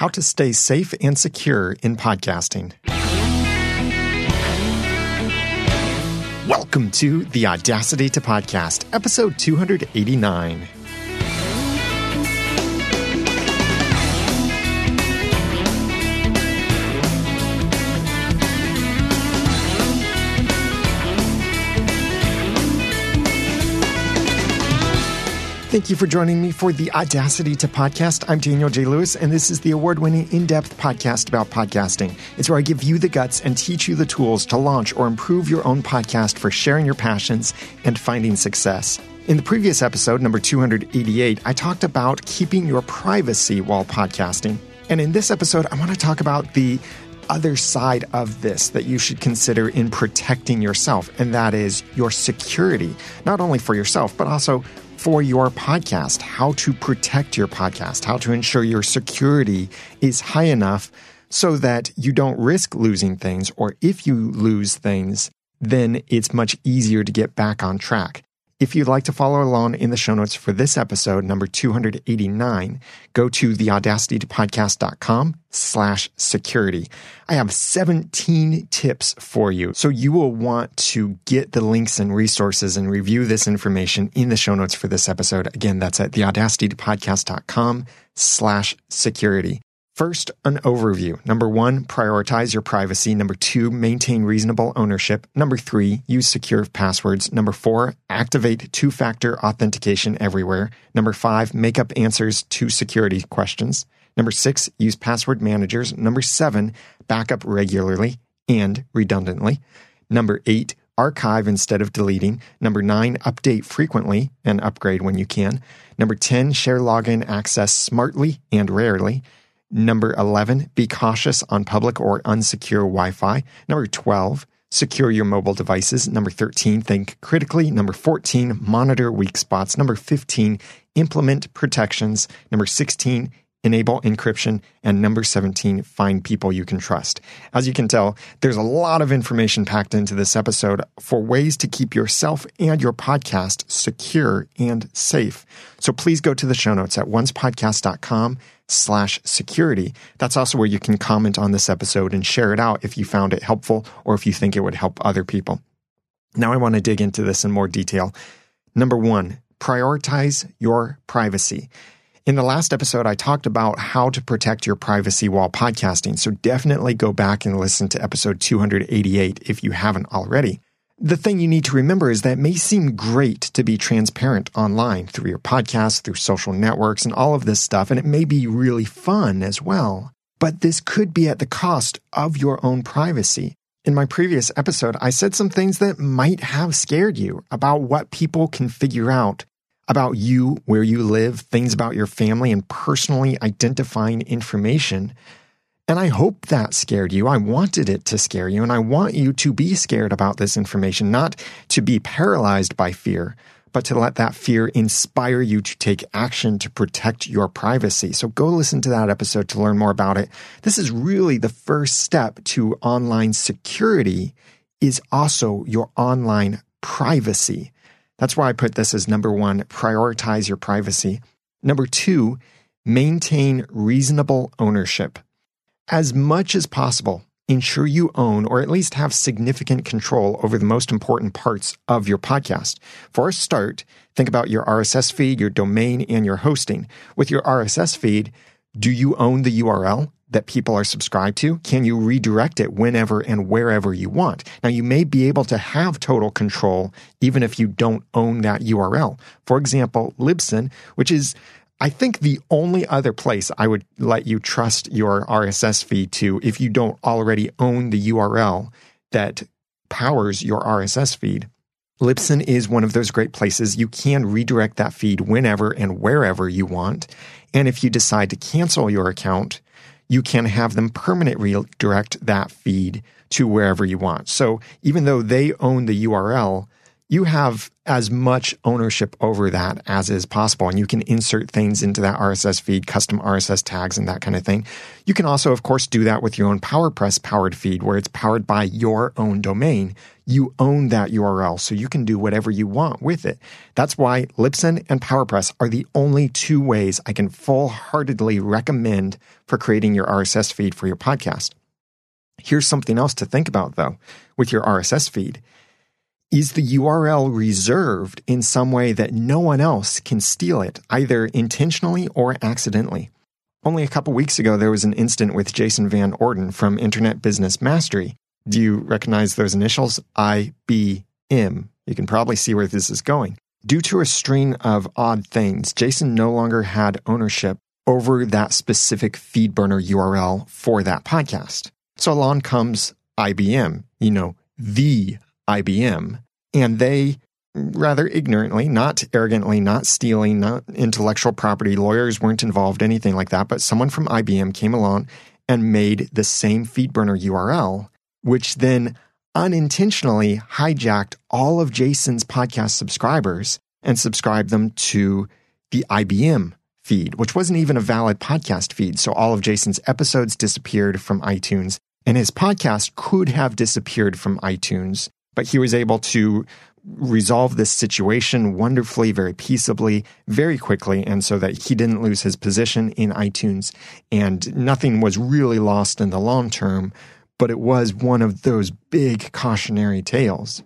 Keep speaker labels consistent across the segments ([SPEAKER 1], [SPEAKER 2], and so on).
[SPEAKER 1] How to Stay Safe and Secure in Podcasting. Welcome to the Audacity to Podcast, episode 289. Thank you for joining me for the Audacity to Podcast. I'm Daniel J. Lewis, and this is the award winning in depth podcast about podcasting. It's where I give you the guts and teach you the tools to launch or improve your own podcast for sharing your passions and finding success. In the previous episode, number 288, I talked about keeping your privacy while podcasting. And in this episode, I want to talk about the other side of this that you should consider in protecting yourself, and that is your security, not only for yourself, but also for your podcast, how to protect your podcast, how to ensure your security is high enough so that you don't risk losing things, or if you lose things, then it's much easier to get back on track. If you'd like to follow along in the show notes for this episode, number 289, go to theaudacitytopodcast.com slash security. I have 17 tips for you. So you will want to get the links and resources and review this information in the show notes for this episode. Again, that's at theaudacitytopodcast.com slash security. First, an overview. Number one, prioritize your privacy. Number two, maintain reasonable ownership. Number three, use secure passwords. Number four, activate two factor authentication everywhere. Number five, make up answers to security questions. Number six, use password managers. Number seven, backup regularly and redundantly. Number eight, archive instead of deleting. Number nine, update frequently and upgrade when you can. Number 10, share login access smartly and rarely. Number 11, be cautious on public or unsecure Wi Fi. Number 12, secure your mobile devices. Number 13, think critically. Number 14, monitor weak spots. Number 15, implement protections. Number 16, enable encryption, and number 17, find people you can trust. As you can tell, there's a lot of information packed into this episode for ways to keep yourself and your podcast secure and safe. So please go to the show notes at theaudacitytopodcast.com slash security. That's also where you can comment on this episode and share it out if you found it helpful or if you think it would help other people. Now I want to dig into this in more detail. Number one, prioritize your privacy. In the last episode, I talked about how to protect your privacy while podcasting, so definitely go back and listen to episode 288 if you haven't already. The thing you need to remember is that it may seem great to be transparent online through your podcast, through social networks, and all of this stuff, and it may be really fun as well. But this could be at the cost of your own privacy. In my previous episode, I said some things that might have scared you about what people can figure out about you, where you live, things about your family, and personally identifying information. And I hope that scared you. I wanted it to scare you, and I want you to be scared about this information, not to be paralyzed by fear, but to let that fear inspire you to take action to protect your privacy. So go listen to that episode to learn more about it. This is really the first step to online security is also your online privacy. That's why I put this as number one, prioritize your privacy. Number two, maintain reasonable ownership. As much as possible, ensure you own or at least have significant control over the most important parts of your podcast. For a start, think about your RSS feed, your domain, and your hosting. With your RSS feed, do you own the URL? That people are subscribed to, can you redirect it whenever and wherever you want? Now, you may be able to have total control even if you don't own that URL. For example, Libsyn, which is I think the only other place I would let you trust your RSS feed to if you don't already own the URL that powers your RSS feed. Libsyn is one of those great places. You can redirect that feed whenever and wherever you want. And if you decide to cancel your account, you can have them permanent redirect that feed to wherever you want. So even though they own the URL, you have as much ownership over that as is possible. And you can insert things into that RSS feed, custom RSS tags and that kind of thing. You can also, of course, do that with your own PowerPress powered feed where it's powered by your own domain. You own that URL, so you can do whatever you want with it. That's why Libsyn and PowerPress are the only two ways I can full heartedly recommend for creating your RSS feed for your podcast. Here's something else to think about though with your RSS feed is the URL reserved in some way that no one else can steal it, either intentionally or accidentally? Only a couple weeks ago, there was an incident with Jason Van Orden from Internet Business Mastery. Do you recognize those initials? IBM. You can probably see where this is going. Due to a string of odd things, Jason no longer had ownership over that specific FeedBurner URL for that podcast. So along comes IBM, you know, the IBM, and they rather ignorantly, not arrogantly, not stealing, not intellectual property, lawyers weren't involved, anything like that, but someone from IBM came along and made the same FeedBurner URL, which then unintentionally hijacked all of Jason's podcast subscribers and subscribed them to the IBM feed, which wasn't even a valid podcast feed. So all of Jason's episodes disappeared from iTunes and his podcast could have disappeared from iTunes but he was able to resolve this situation wonderfully, very peaceably, very quickly, and so that he didn't lose his position in iTunes. And nothing was really lost in the long term, but it was one of those big cautionary tales.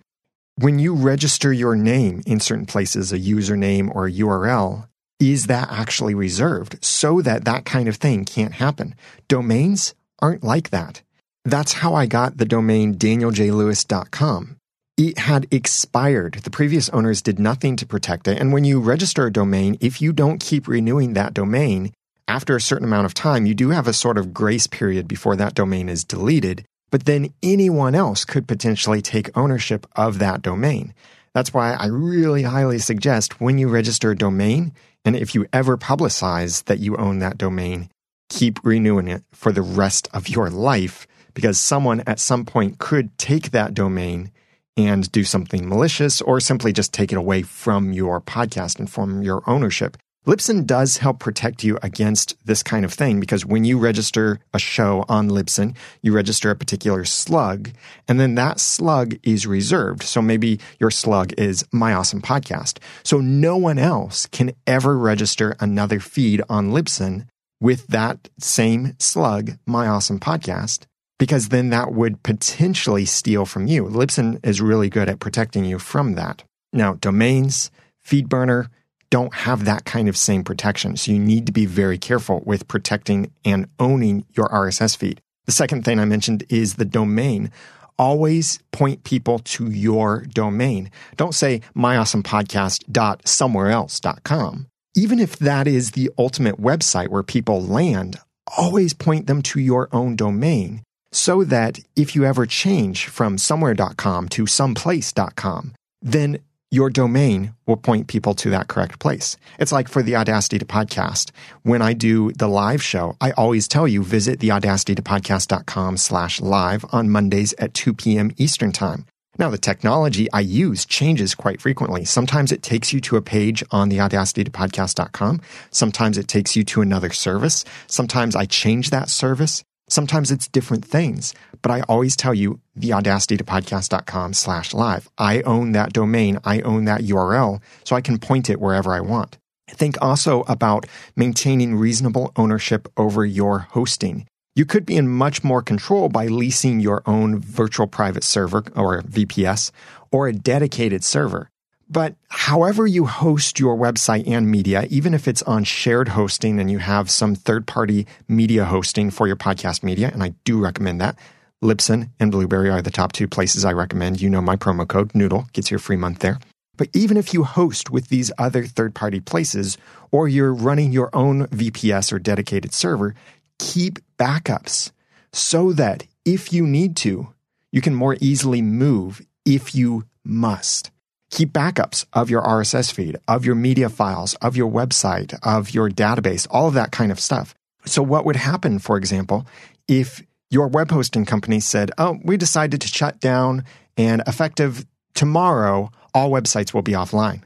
[SPEAKER 1] When you register your name in certain places, a username or a URL, is that actually reserved so that that kind of thing can't happen? Domains aren't like that. That's how I got the domain danieljlewis.com. It had expired. The previous owners did nothing to protect it. And when you register a domain, if you don't keep renewing that domain, after a certain amount of time, you do have a sort of grace period before that domain is deleted. But then anyone else could potentially take ownership of that domain. That's why I really highly suggest when you register a domain, and if you ever publicize that you own that domain, keep renewing it for the rest of your life because someone at some point could take that domain and do something malicious or simply just take it away from your podcast and from your ownership. Libsyn does help protect you against this kind of thing because when you register a show on Libsyn, you register a particular slug, and then that slug is reserved. So maybe your slug is My Awesome Podcast. So no one else can ever register another feed on Libsyn with that same slug, My Awesome Podcast because then that would potentially steal from you. Libsyn is really good at protecting you from that. Now, domains, FeedBurner don't have that kind of same protection. So you need to be very careful with protecting and owning your RSS feed. The second thing I mentioned is the domain. Always point people to your domain. Don't say myawesomepodcast.somewhereelse.com. Even if that is the ultimate website where people land, always point them to your own domain so that if you ever change from somewhere.com to someplace.com, then your domain will point people to that correct place. It's like for the Audacity to Podcast. When I do the live show, I always tell you visit the audacity to podcast.com slash live on Mondays at 2 p.m. Eastern Time. Now, the technology I use changes quite frequently. Sometimes it takes you to a page on the audacity to podcast.com. Sometimes it takes you to another service. Sometimes I change that service. Sometimes it's different things, but I always tell you the audacity to podcast.com slash live. I own that domain. I own that URL so I can point it wherever I want. Think also about maintaining reasonable ownership over your hosting. You could be in much more control by leasing your own virtual private server or VPS or a dedicated server. But however you host your website and media, even if it's on shared hosting and you have some third party media hosting for your podcast media, and I do recommend that, Libsyn and Blubrry are the top two places I recommend. You know my promo code, Noodle, gets you a free month there. But even if you host with these other third party places, or you're running your own VPS or dedicated server, keep backups so that if you need to, you can more easily move if you must. Keep backups of your RSS feed, of your media files, of your website, of your database, all of that kind of stuff. So, what would happen, for example, if your web hosting company said, Oh, we decided to shut down and effective tomorrow, all websites will be offline.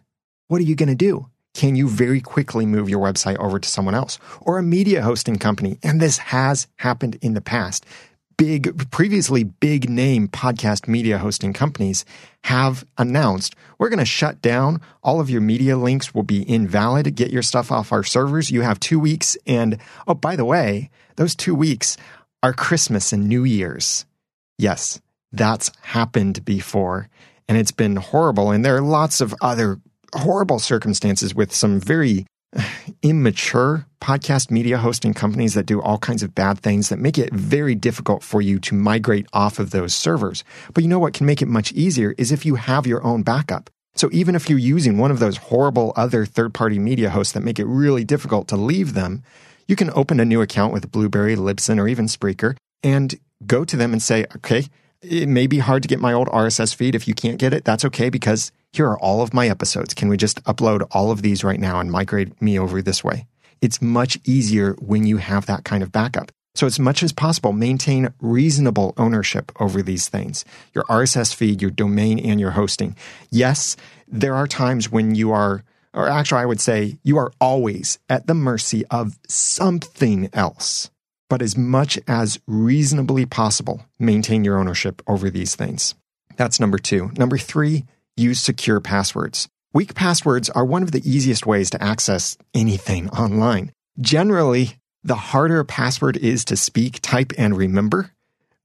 [SPEAKER 1] What are you going to do? Can you very quickly move your website over to someone else or a media hosting company? And this has happened in the past. Big, previously big name podcast media hosting companies have announced we're going to shut down. All of your media links will be invalid. Get your stuff off our servers. You have two weeks. And oh, by the way, those two weeks are Christmas and New Year's. Yes, that's happened before and it's been horrible. And there are lots of other horrible circumstances with some very immature podcast media hosting companies that do all kinds of bad things that make it very difficult for you to migrate off of those servers. But you know what can make it much easier is if you have your own backup. So even if you're using one of those horrible other third party media hosts that make it really difficult to leave them, you can open a new account with Blubrry, Libsyn, or even Spreaker and go to them and say, okay, it may be hard to get my old RSS feed. If you can't get it, that's okay because here are all of my episodes. Can we just upload all of these right now and migrate me over this way? It's much easier when you have that kind of backup. So, as much as possible, maintain reasonable ownership over these things your RSS feed, your domain, and your hosting. Yes, there are times when you are, or actually, I would say you are always at the mercy of something else but as much as reasonably possible, maintain your ownership over these things. That's number two. Number three, use secure passwords. Weak passwords are one of the easiest ways to access anything online. Generally, the harder a password is to speak, type, and remember,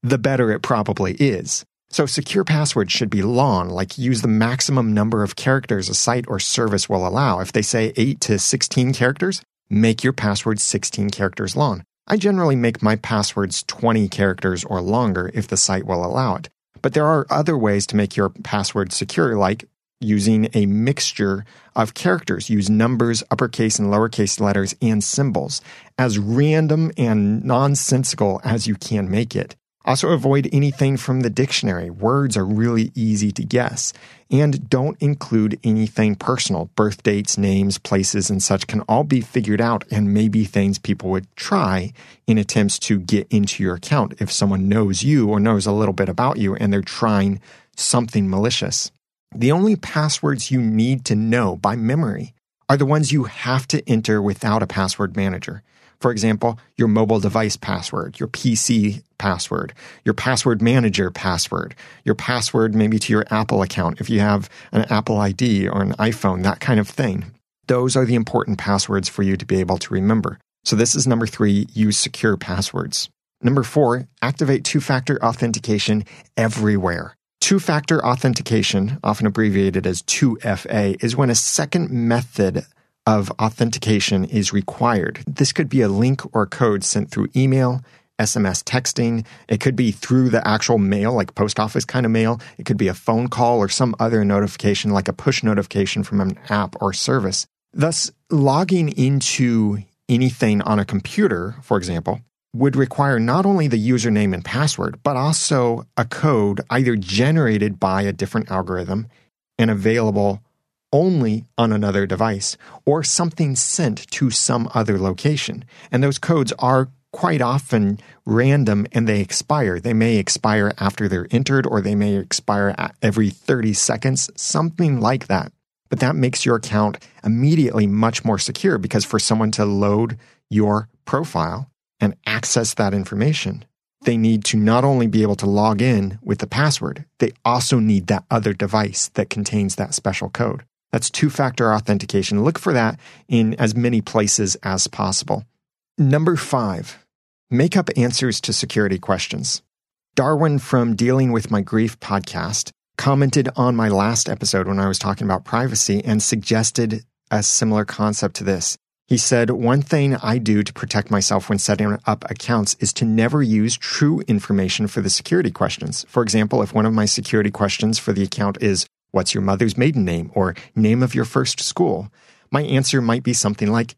[SPEAKER 1] the better it probably is. So secure passwords should be long, like use the maximum number of characters a site or service will allow. If they say 8 to 16 characters, make your password 16 characters long. I generally make my passwords 20 characters or longer if the site will allow it. But there are other ways to make your password secure, like using a mixture of characters. Use numbers, uppercase and lowercase letters, and symbols as random and nonsensical as you can make it. Also, avoid anything from the dictionary. Words are really easy to guess. And don't include anything personal. Birth dates, names, places, and such can all be figured out and may be things people would try in attempts to get into your account if someone knows you or knows a little bit about you and they're trying something malicious. The only passwords you need to know by memory are the ones you have to enter without a password manager. For example, your mobile device password, your PC password, your password manager password, your password maybe to your Apple account if you have an Apple ID or an iPhone, that kind of thing. Those are the important passwords for you to be able to remember. So this is number three, use secure passwords. Number four, activate two factor authentication everywhere. Two factor authentication, often abbreviated as 2FA, is when a second method of authentication is required. This could be a link or code sent through email, SMS texting. It could be through the actual mail, like post office kind of mail. It could be a phone call or some other notification, like a push notification from an app or service. Thus, logging into anything on a computer, for example, would require not only the username and password, but also a code either generated by a different algorithm and available only on another device or something sent to some other location. And those codes are quite often random and they expire. They may expire after they're entered or they may expire every 30 seconds, something like that. But that makes your account immediately much more secure because for someone to load your profile and access that information, they need to not only be able to log in with the password, they also need that other device that contains that special code. That's two factor authentication. Look for that in as many places as possible. Number five, make up answers to security questions. Darwin from Dealing with My Grief podcast commented on my last episode when I was talking about privacy and suggested a similar concept to this. He said, One thing I do to protect myself when setting up accounts is to never use true information for the security questions. For example, if one of my security questions for the account is, What's your mother's maiden name or name of your first school? My answer might be something like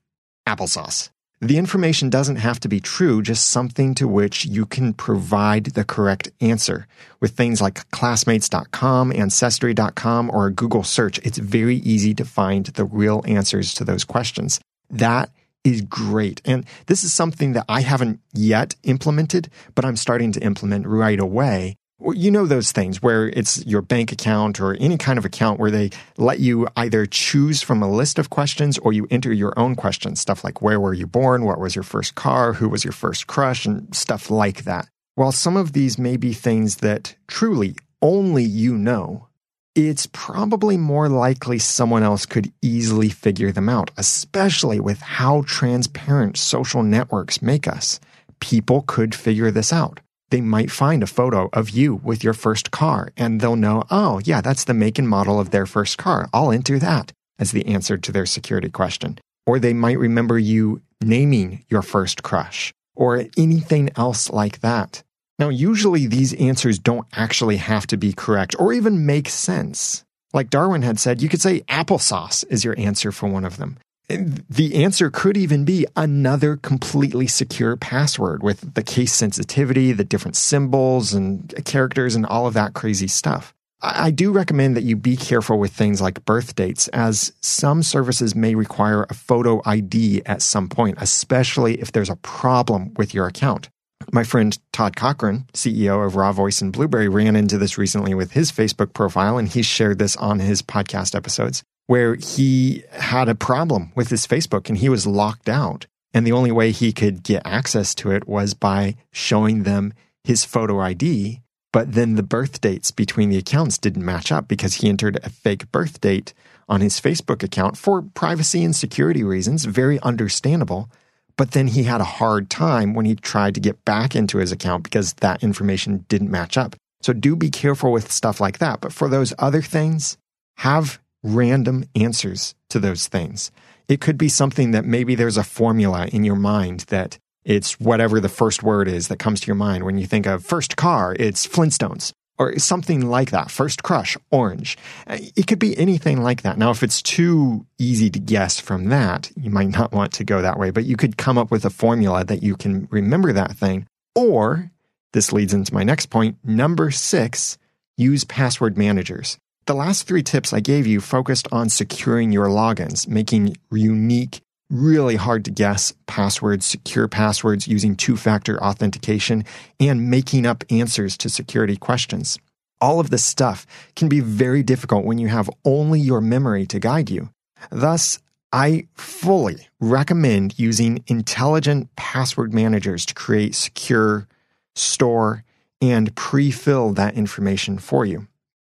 [SPEAKER 1] applesauce. The information doesn't have to be true, just something to which you can provide the correct answer. With things like classmates.com, ancestry.com, or a Google search, it's very easy to find the real answers to those questions. That is great. And this is something that I haven't yet implemented, but I'm starting to implement right away you know those things where it's your bank account or any kind of account where they let you either choose from a list of questions or you enter your own questions stuff like where were you born? What was your first car? Who was your first crush? and stuff like that. While some of these may be things that truly only you know it's probably more likely someone else could easily figure them out especially with how transparent social networks make us. People could figure this out they might find a photo of you with your first car and they'll know, oh, yeah, that's the make and model of their first car. I'll enter that as the answer to their security question. Or they might remember you naming your first crush or anything else like that. Now, usually these answers don't actually have to be correct or even make sense. Like Darwin had said, you could say applesauce is your answer for one of them the answer could even be another completely secure password with the case sensitivity, the different symbols and characters, and all of that crazy stuff. I do recommend that you be careful with things like birth dates, as some services may require a photo ID at some point, especially if there's a problem with your account. My friend Todd Cochran, CEO of RawVoice and Blubrry, ran into this recently with his Facebook profile, and he shared this on his podcast episodes where he had a problem with his Facebook and he was locked out. And the only way he could get access to it was by showing them his photo ID. But then the birth dates between the accounts didn't match up because he entered a fake birth date on his Facebook account for privacy and security reasons. Very understandable. But then he had a hard time when he tried to get back into his account because that information didn't match up. So do be careful with stuff like that. But for those other things, have random answers to those things. It could be something that maybe there's a formula in your mind that it's whatever the first word is that comes to your mind. When you think of first car, it's Flintstones or something like that. First crush, orange. It could be anything like that. Now, if it's too easy to guess from that, you might not want to go that way, but you could come up with a formula that you can remember that thing. Or, this leads into my next point, number six, use password managers. The last three tips I gave you focused on securing your logins, making unique, really hard to guess passwords, secure passwords using two factor authentication, and making up answers to security questions. All of this stuff can be very difficult when you have only your memory to guide you. Thus, I fully recommend using intelligent password managers to create secure, store, and pre fill that information for you.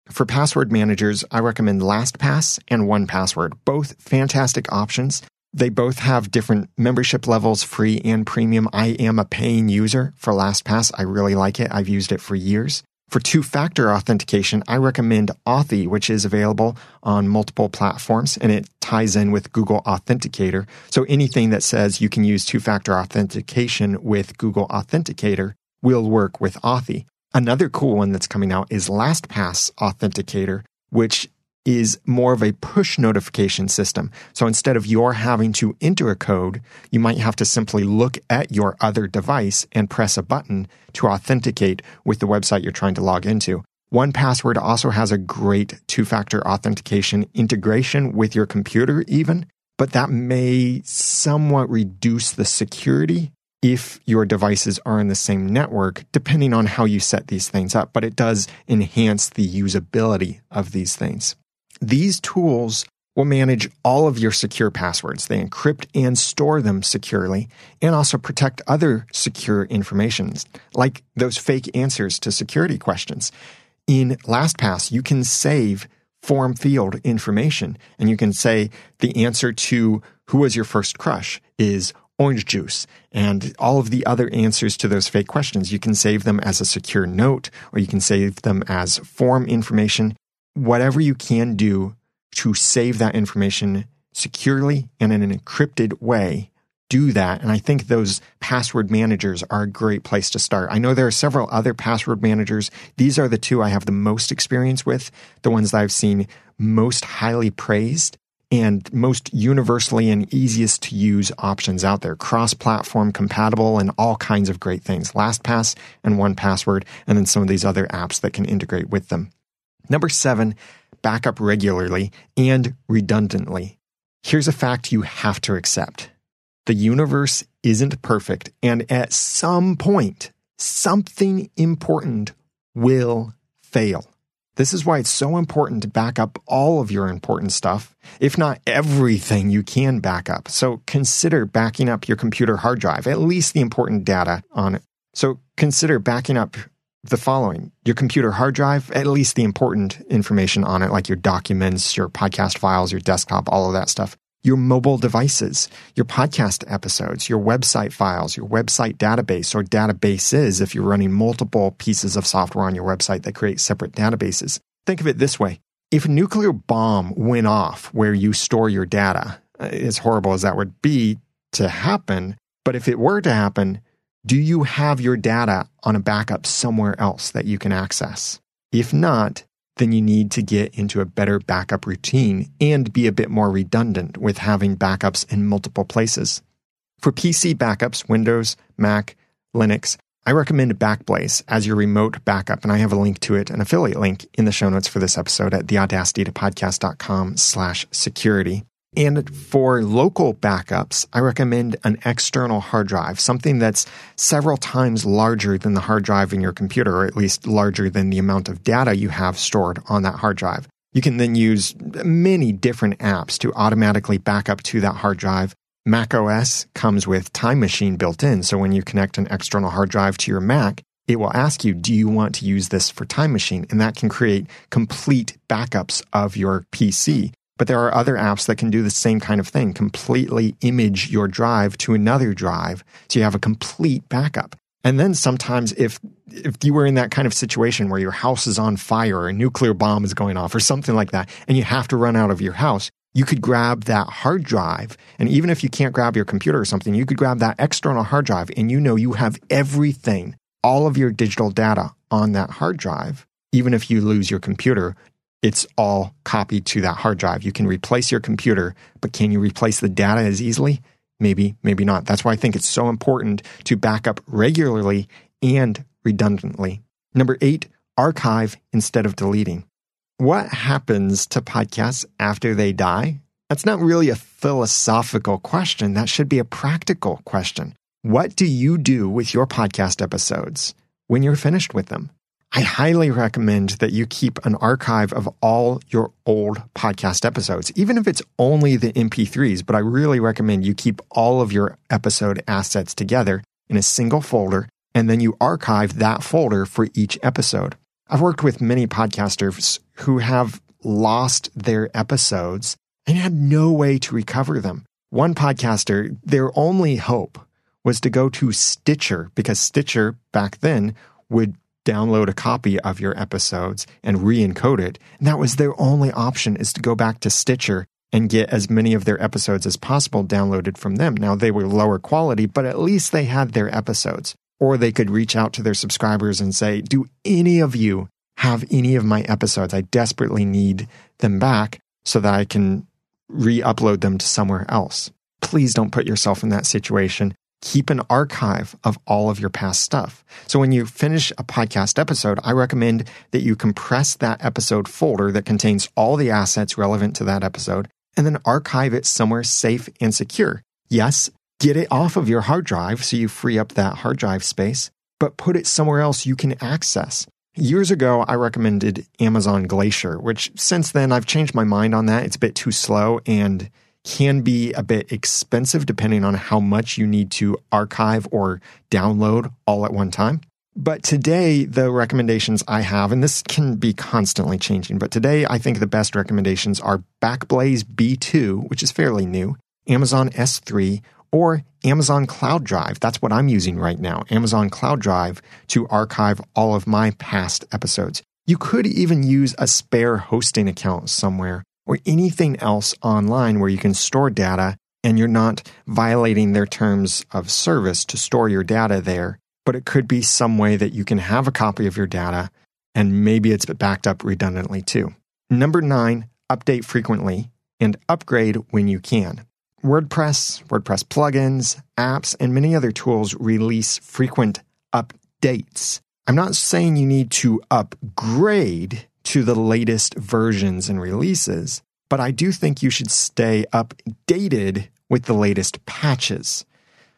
[SPEAKER 1] For password managers, I recommend LastPass and 1Password, both fantastic options. They both have different membership levels, free and premium. I am a paying user for LastPass. I really like it. I've used it for years. For two factor authentication, I recommend Authy, which is available on multiple platforms and it ties in with Google Authenticator. So anything that says you can use two factor authentication with Google Authenticator will work with Authy. Another cool one that's coming out is LastPass Authenticator, which is more of a push notification system. So instead of your having to enter a code, you might have to simply look at your other device and press a button to authenticate with the website you're trying to log into. 1Password also has a great two factor authentication integration with your computer, even, but that may somewhat reduce the security if your devices are in the same network, depending on how you set these things up, but it does enhance the usability of these things. These tools will manage all of your secure passwords. They encrypt and store them securely and also protect other secure information, like those fake answers to security questions. In LastPass, you can save form field information and you can say the answer to who was your first crush is orange juice and all of the other answers to those fake questions. You can save them as a secure note or you can save them as form information. Whatever you can do to save that information securely and in an encrypted way, do that. And I think those password managers are a great place to start. I know there are several other password managers. These are the two I have the most experience with, the ones that I've seen most highly praised and most universally and easiest to use options out there. Cross platform compatible and all kinds of great things. LastPass and 1Password, and then some of these other apps that can integrate with them. Number seven, backup regularly and redundantly. Here's a fact you have to accept. The universe isn't perfect, and at some point, something important will fail. This is why it's so important to back up all of your important stuff, if not everything you can back up. So consider backing up your computer hard drive, at least the important data on it. So consider backing up the following your computer hard drive, at least the important information on it, like your documents, your podcast files, your desktop, all of that stuff. Your mobile devices, your podcast episodes, your website files, your website database or databases if you're running multiple pieces of software on your website that create separate databases. Think of it this way. If a nuclear bomb went off where you store your data, uh, as horrible as that would be to happen, but if it were to happen, do you have your data on a backup somewhere else that you can access? If not, then you need to get into a better backup routine and be a bit more redundant with having backups in multiple places. For PC backups, Windows, Mac, Linux, I recommend Backblaze as your remote backup, and I have a link to it, an affiliate link in the show notes for this episode at theaudacitytopodcast.com slash security. And for local backups, I recommend an external hard drive, something that's several times larger than the hard drive in your computer, or at least larger than the amount of data you have stored on that hard drive. You can then use many different apps to automatically back up to that hard drive. Mac OS comes with Time Machine built in, so when you connect an external hard drive to your Mac, it will ask you, do you want to use this for Time Machine? And that can create complete backups of your PC. But there are other apps that can do the same kind of thing, completely image your drive to another drive so you have a complete backup. And then sometimes if if you were in that kind of situation where your house is on fire or a nuclear bomb is going off or something like that and you have to run out of your house, you could grab that hard drive and even if you can't grab your computer or something, you could grab that external hard drive and you know you have everything, all of your digital data on that hard drive. Even if you lose your computer, it's all copied to that hard drive. You can replace your computer, but can you replace the data as easily? Maybe, maybe not. That's why I think it's so important to back up regularly and redundantly. Number eight, archive instead of deleting. What happens to podcasts after they die? That's not really a philosophical question. That should be a practical question. What do you do with your podcast episodes when you're finished with them? I highly recommend that you keep an archive of all your old podcast episodes, even if it's only the MP3s. But I really recommend you keep all of your episode assets together in a single folder, and then you archive that folder for each episode. I've worked with many podcasters who have lost their episodes and had no way to recover them. One podcaster, their only hope was to go to Stitcher because Stitcher back then would download a copy of your episodes and re-encode it. And that was their only option is to go back to Stitcher and get as many of their episodes as possible downloaded from them. Now they were lower quality, but at least they had their episodes. Or they could reach out to their subscribers and say, do any of you have any of my episodes? I desperately need them back so that I can re-upload them to somewhere else. Please don't put yourself in that situation keep an archive of all of your past stuff. So when you finish a podcast episode, I recommend that you compress that episode folder that contains all the assets relevant to that episode and then archive it somewhere safe and secure. Yes, get it off of your hard drive so you free up that hard drive space, but put it somewhere else you can access. Years ago, I recommended Amazon Glacier, which since then I've changed my mind on that. It's a bit too slow and can be a bit expensive depending on how much you need to archive or download all at one time. But today, the recommendations I have, and this can be constantly changing, but today I think the best recommendations are Backblaze B2, which is fairly new, Amazon S3, or Amazon Cloud Drive. That's what I'm using right now, Amazon Cloud Drive, to archive all of my past episodes. You could even use a spare hosting account somewhere or anything else online where you can store data and you're not violating their terms of service to store your data there. But it could be some way that you can have a copy of your data and maybe it's backed up redundantly too. Number nine, update frequently and upgrade when you can. WordPress, WordPress plugins, apps, and many other tools release frequent updates. I'm not saying you need to upgrade to the latest versions and releases, but I do think you should stay updated with the latest patches.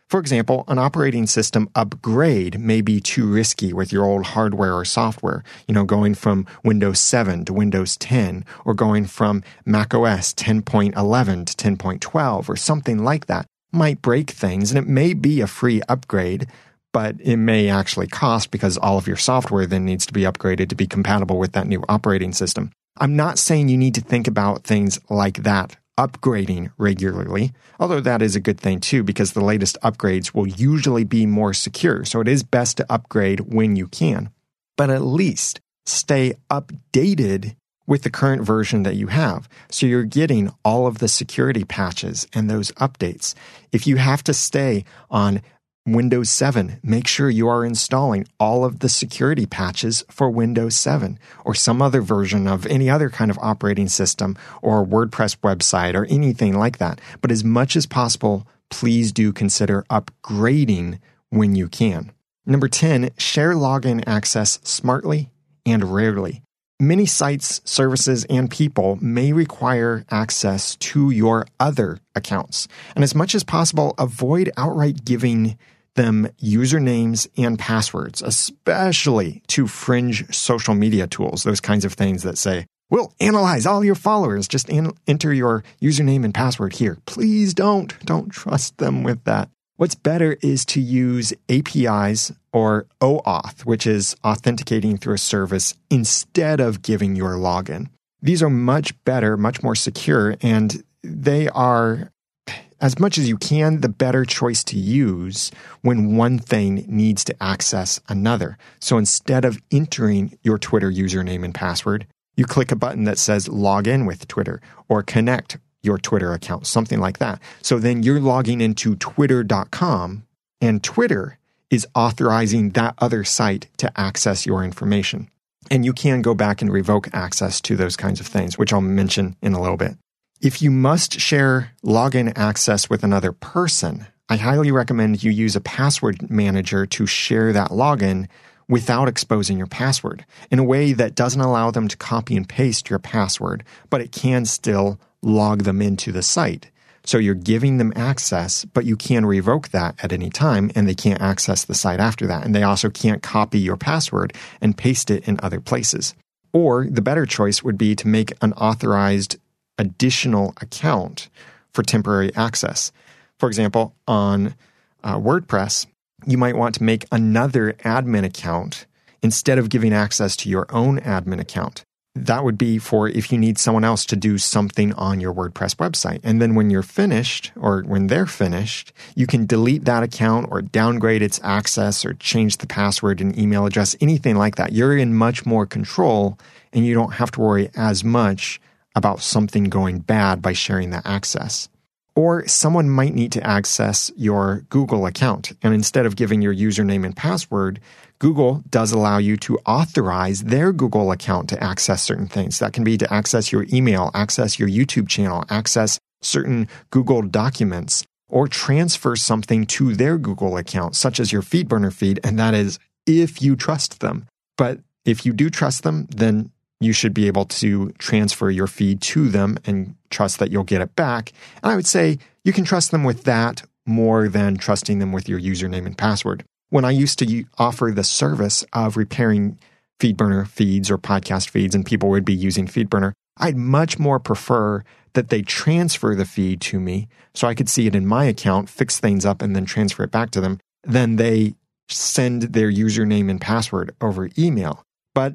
[SPEAKER 1] For example, an operating system upgrade may be too risky with your old hardware or software, you know, going from Windows 7 to Windows 10 or going from macOS 10.11 to 10.12 or something like that might break things and it may be a free upgrade, but it may actually cost because all of your software then needs to be upgraded to be compatible with that new operating system. I'm not saying you need to think about things like that upgrading regularly, although that is a good thing too, because the latest upgrades will usually be more secure. So it is best to upgrade when you can. But at least stay updated with the current version that you have. So you're getting all of the security patches and those updates. If you have to stay on Windows 7, make sure you are installing all of the security patches for Windows 7 or some other version of any other kind of operating system or WordPress website or anything like that. But as much as possible, please do consider upgrading when you can. Number 10, share login access smartly and rarely. Many sites, services, and people may require access to your other accounts. And as much as possible, avoid outright giving them usernames and passwords, especially to fringe social media tools, those kinds of things that say, We'll analyze all your followers. Just an- enter your username and password here. Please don't. Don't trust them with that. What's better is to use APIs or OAuth, which is authenticating through a service, instead of giving your login. These are much better, much more secure, and they are as much as you can, the better choice to use when one thing needs to access another. So instead of entering your Twitter username and password, you click a button that says log in with Twitter or connect your Twitter account, something like that. So then you're logging into twitter.com and Twitter is authorizing that other site to access your information. And you can go back and revoke access to those kinds of things, which I'll mention in a little bit. If you must share login access with another person, I highly recommend you use a password manager to share that login without exposing your password in a way that doesn't allow them to copy and paste your password, but it can still log them into the site. So you're giving them access, but you can revoke that at any time and they can't access the site after that. And they also can't copy your password and paste it in other places. Or the better choice would be to make an authorized additional account for temporary access. For example, on uh, WordPress, you might want to make another admin account instead of giving access to your own admin account. That would be for if you need someone else to do something on your WordPress website. And then when you're finished or when they're finished, you can delete that account or downgrade its access or change the password and email address, anything like that. You're in much more control and you don't have to worry as much about something going bad by sharing that access. Or someone might need to access your Google account. And instead of giving your username and password, Google does allow you to authorize their Google account to access certain things. That can be to access your email, access your YouTube channel, access certain Google documents, or transfer something to their Google account, such as your FeedBurner feed. And that is if you trust them. But if you do trust them, then you should be able to transfer your feed to them and trust that you'll get it back. And I would say you can trust them with that more than trusting them with your username and password. When I used to offer the service of repairing FeedBurner feeds or podcast feeds, and people would be using FeedBurner, I'd much more prefer that they transfer the feed to me so I could see it in my account, fix things up, and then transfer it back to them than they send their username and password over email. But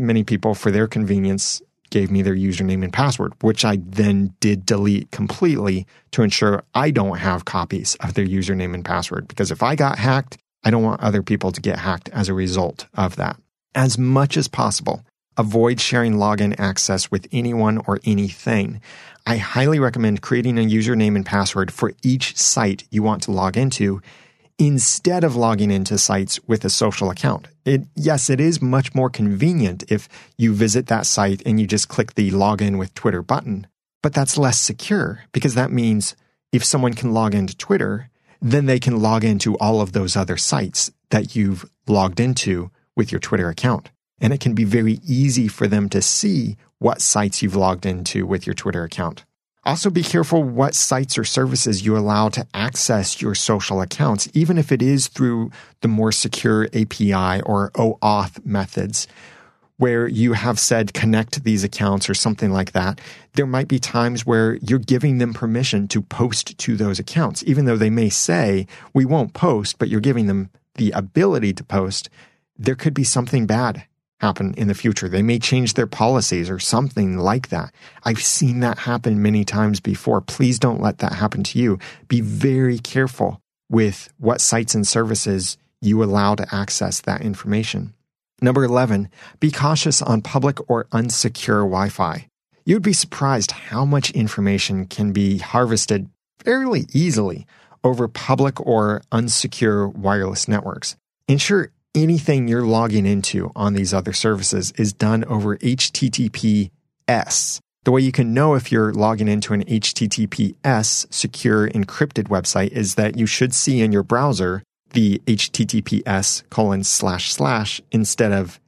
[SPEAKER 1] many people, for their convenience, gave me their username and password, which I then did delete completely to ensure I don't have copies of their username and password. Because if I got hacked, I don't want other people to get hacked as a result of that. As much as possible, avoid sharing login access with anyone or anything. I highly recommend creating a username and password for each site you want to log into instead of logging into sites with a social account. It, yes, it is much more convenient if you visit that site and you just click the login with Twitter button, but that's less secure because that means if someone can log into Twitter, then they can log into all of those other sites that you've logged into with your Twitter account. And it can be very easy for them to see what sites you've logged into with your Twitter account. Also, be careful what sites or services you allow to access your social accounts, even if it is through the more secure API or OAuth methods, where you have said connect these accounts or something like that. There might be times where you're giving them permission to post to those accounts, even though they may say, we won't post, but you're giving them the ability to post. There could be something bad happen in the future. They may change their policies or something like that. I've seen that happen many times before. Please don't let that happen to you. Be very careful with what sites and services you allow to access that information. Number 11, be cautious on public or unsecure Wi Fi. You'd be surprised how much information can be harvested fairly easily over public or unsecure wireless networks. Ensure anything you're logging into on these other services is done over HTTPS. The way you can know if you're logging into an HTTPS secure encrypted website is that you should see in your browser the HTTPS colon slash slash instead of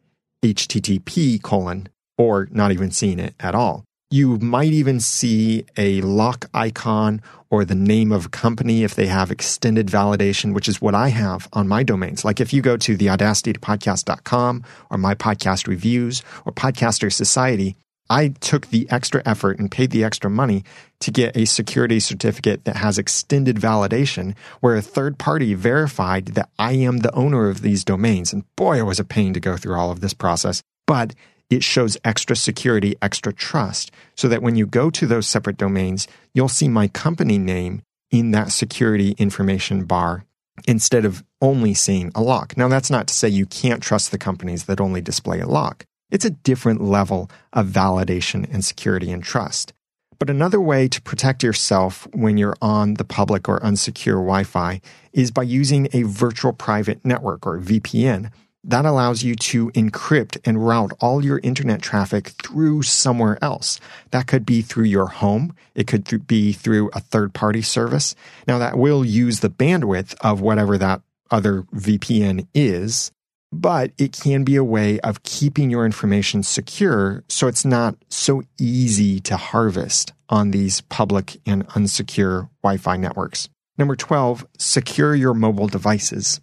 [SPEAKER 1] HTTP colon or not even seeing it at all. You might even see a lock icon or the name of a company if they have extended validation, which is what I have on my domains. Like if you go to theaudacitytopodcast.com or my podcast reviews or podcaster society, I took the extra effort and paid the extra money to get a security certificate that has extended validation where a third party verified that I am the owner of these domains. And boy, it was a pain to go through all of this process. But it shows extra security, extra trust, so that when you go to those separate domains, you'll see my company name in that security information bar instead of only seeing a lock. Now, that's not to say you can't trust the companies that only display a lock. It's a different level of validation and security and trust. But another way to protect yourself when you're on the public or unsecure Wi Fi is by using a virtual private network or VPN that allows you to encrypt and route all your internet traffic through somewhere else. That could be through your home. It could th- be through a third party service. Now that will use the bandwidth of whatever that other VPN is, but it can be a way of keeping your information secure so it's not so easy to harvest on these public and unsecure Wi Fi networks. Number 12, secure your mobile devices.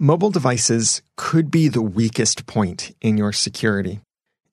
[SPEAKER 1] Mobile devices could be the weakest point in your security.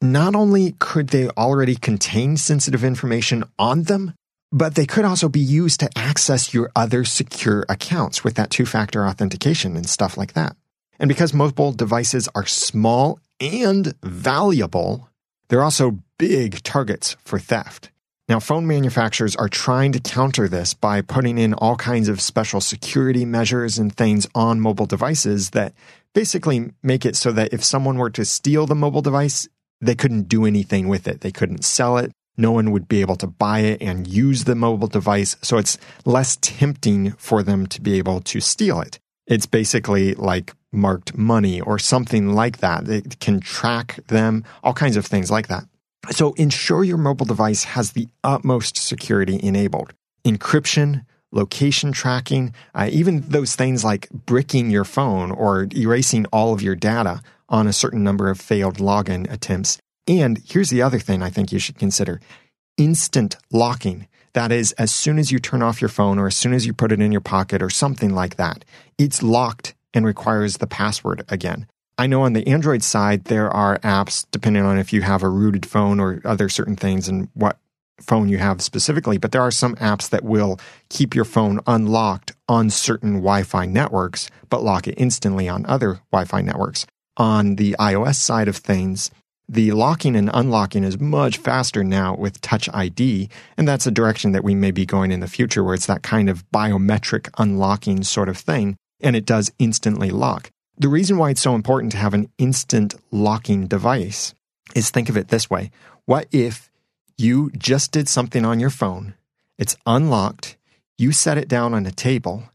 [SPEAKER 1] Not only could they already contain sensitive information on them, but they could also be used to access your other secure accounts with that two factor authentication and stuff like that. And because mobile devices are small and valuable, they're also big targets for theft. Now, phone manufacturers are trying to counter this by putting in all kinds of special security measures and things on mobile devices that basically make it so that if someone were to steal the mobile device, they couldn't do anything with it. They couldn't sell it. No one would be able to buy it and use the mobile device. So it's less tempting for them to be able to steal it. It's basically like marked money or something like that. It can track them, all kinds of things like that. So ensure your mobile device has the utmost security enabled. Encryption, location tracking, uh, even those things like bricking your phone or erasing all of your data on a certain number of failed login attempts. And here's the other thing I think you should consider instant locking. That is, as soon as you turn off your phone or as soon as you put it in your pocket or something like that, it's locked and requires the password again. I know on the Android side, there are apps, depending on if you have a rooted phone or other certain things and what phone you have specifically, but there are some apps that will keep your phone unlocked on certain Wi Fi networks, but lock it instantly on other Wi Fi networks. On the iOS side of things, the locking and unlocking is much faster now with Touch ID, and that's a direction that we may be going in the future where it's that kind of biometric unlocking sort of thing, and it does instantly lock. The reason why it's so important to have an instant locking device is think of it this way. What if you just did something on your phone, it's unlocked, you set it down on a table,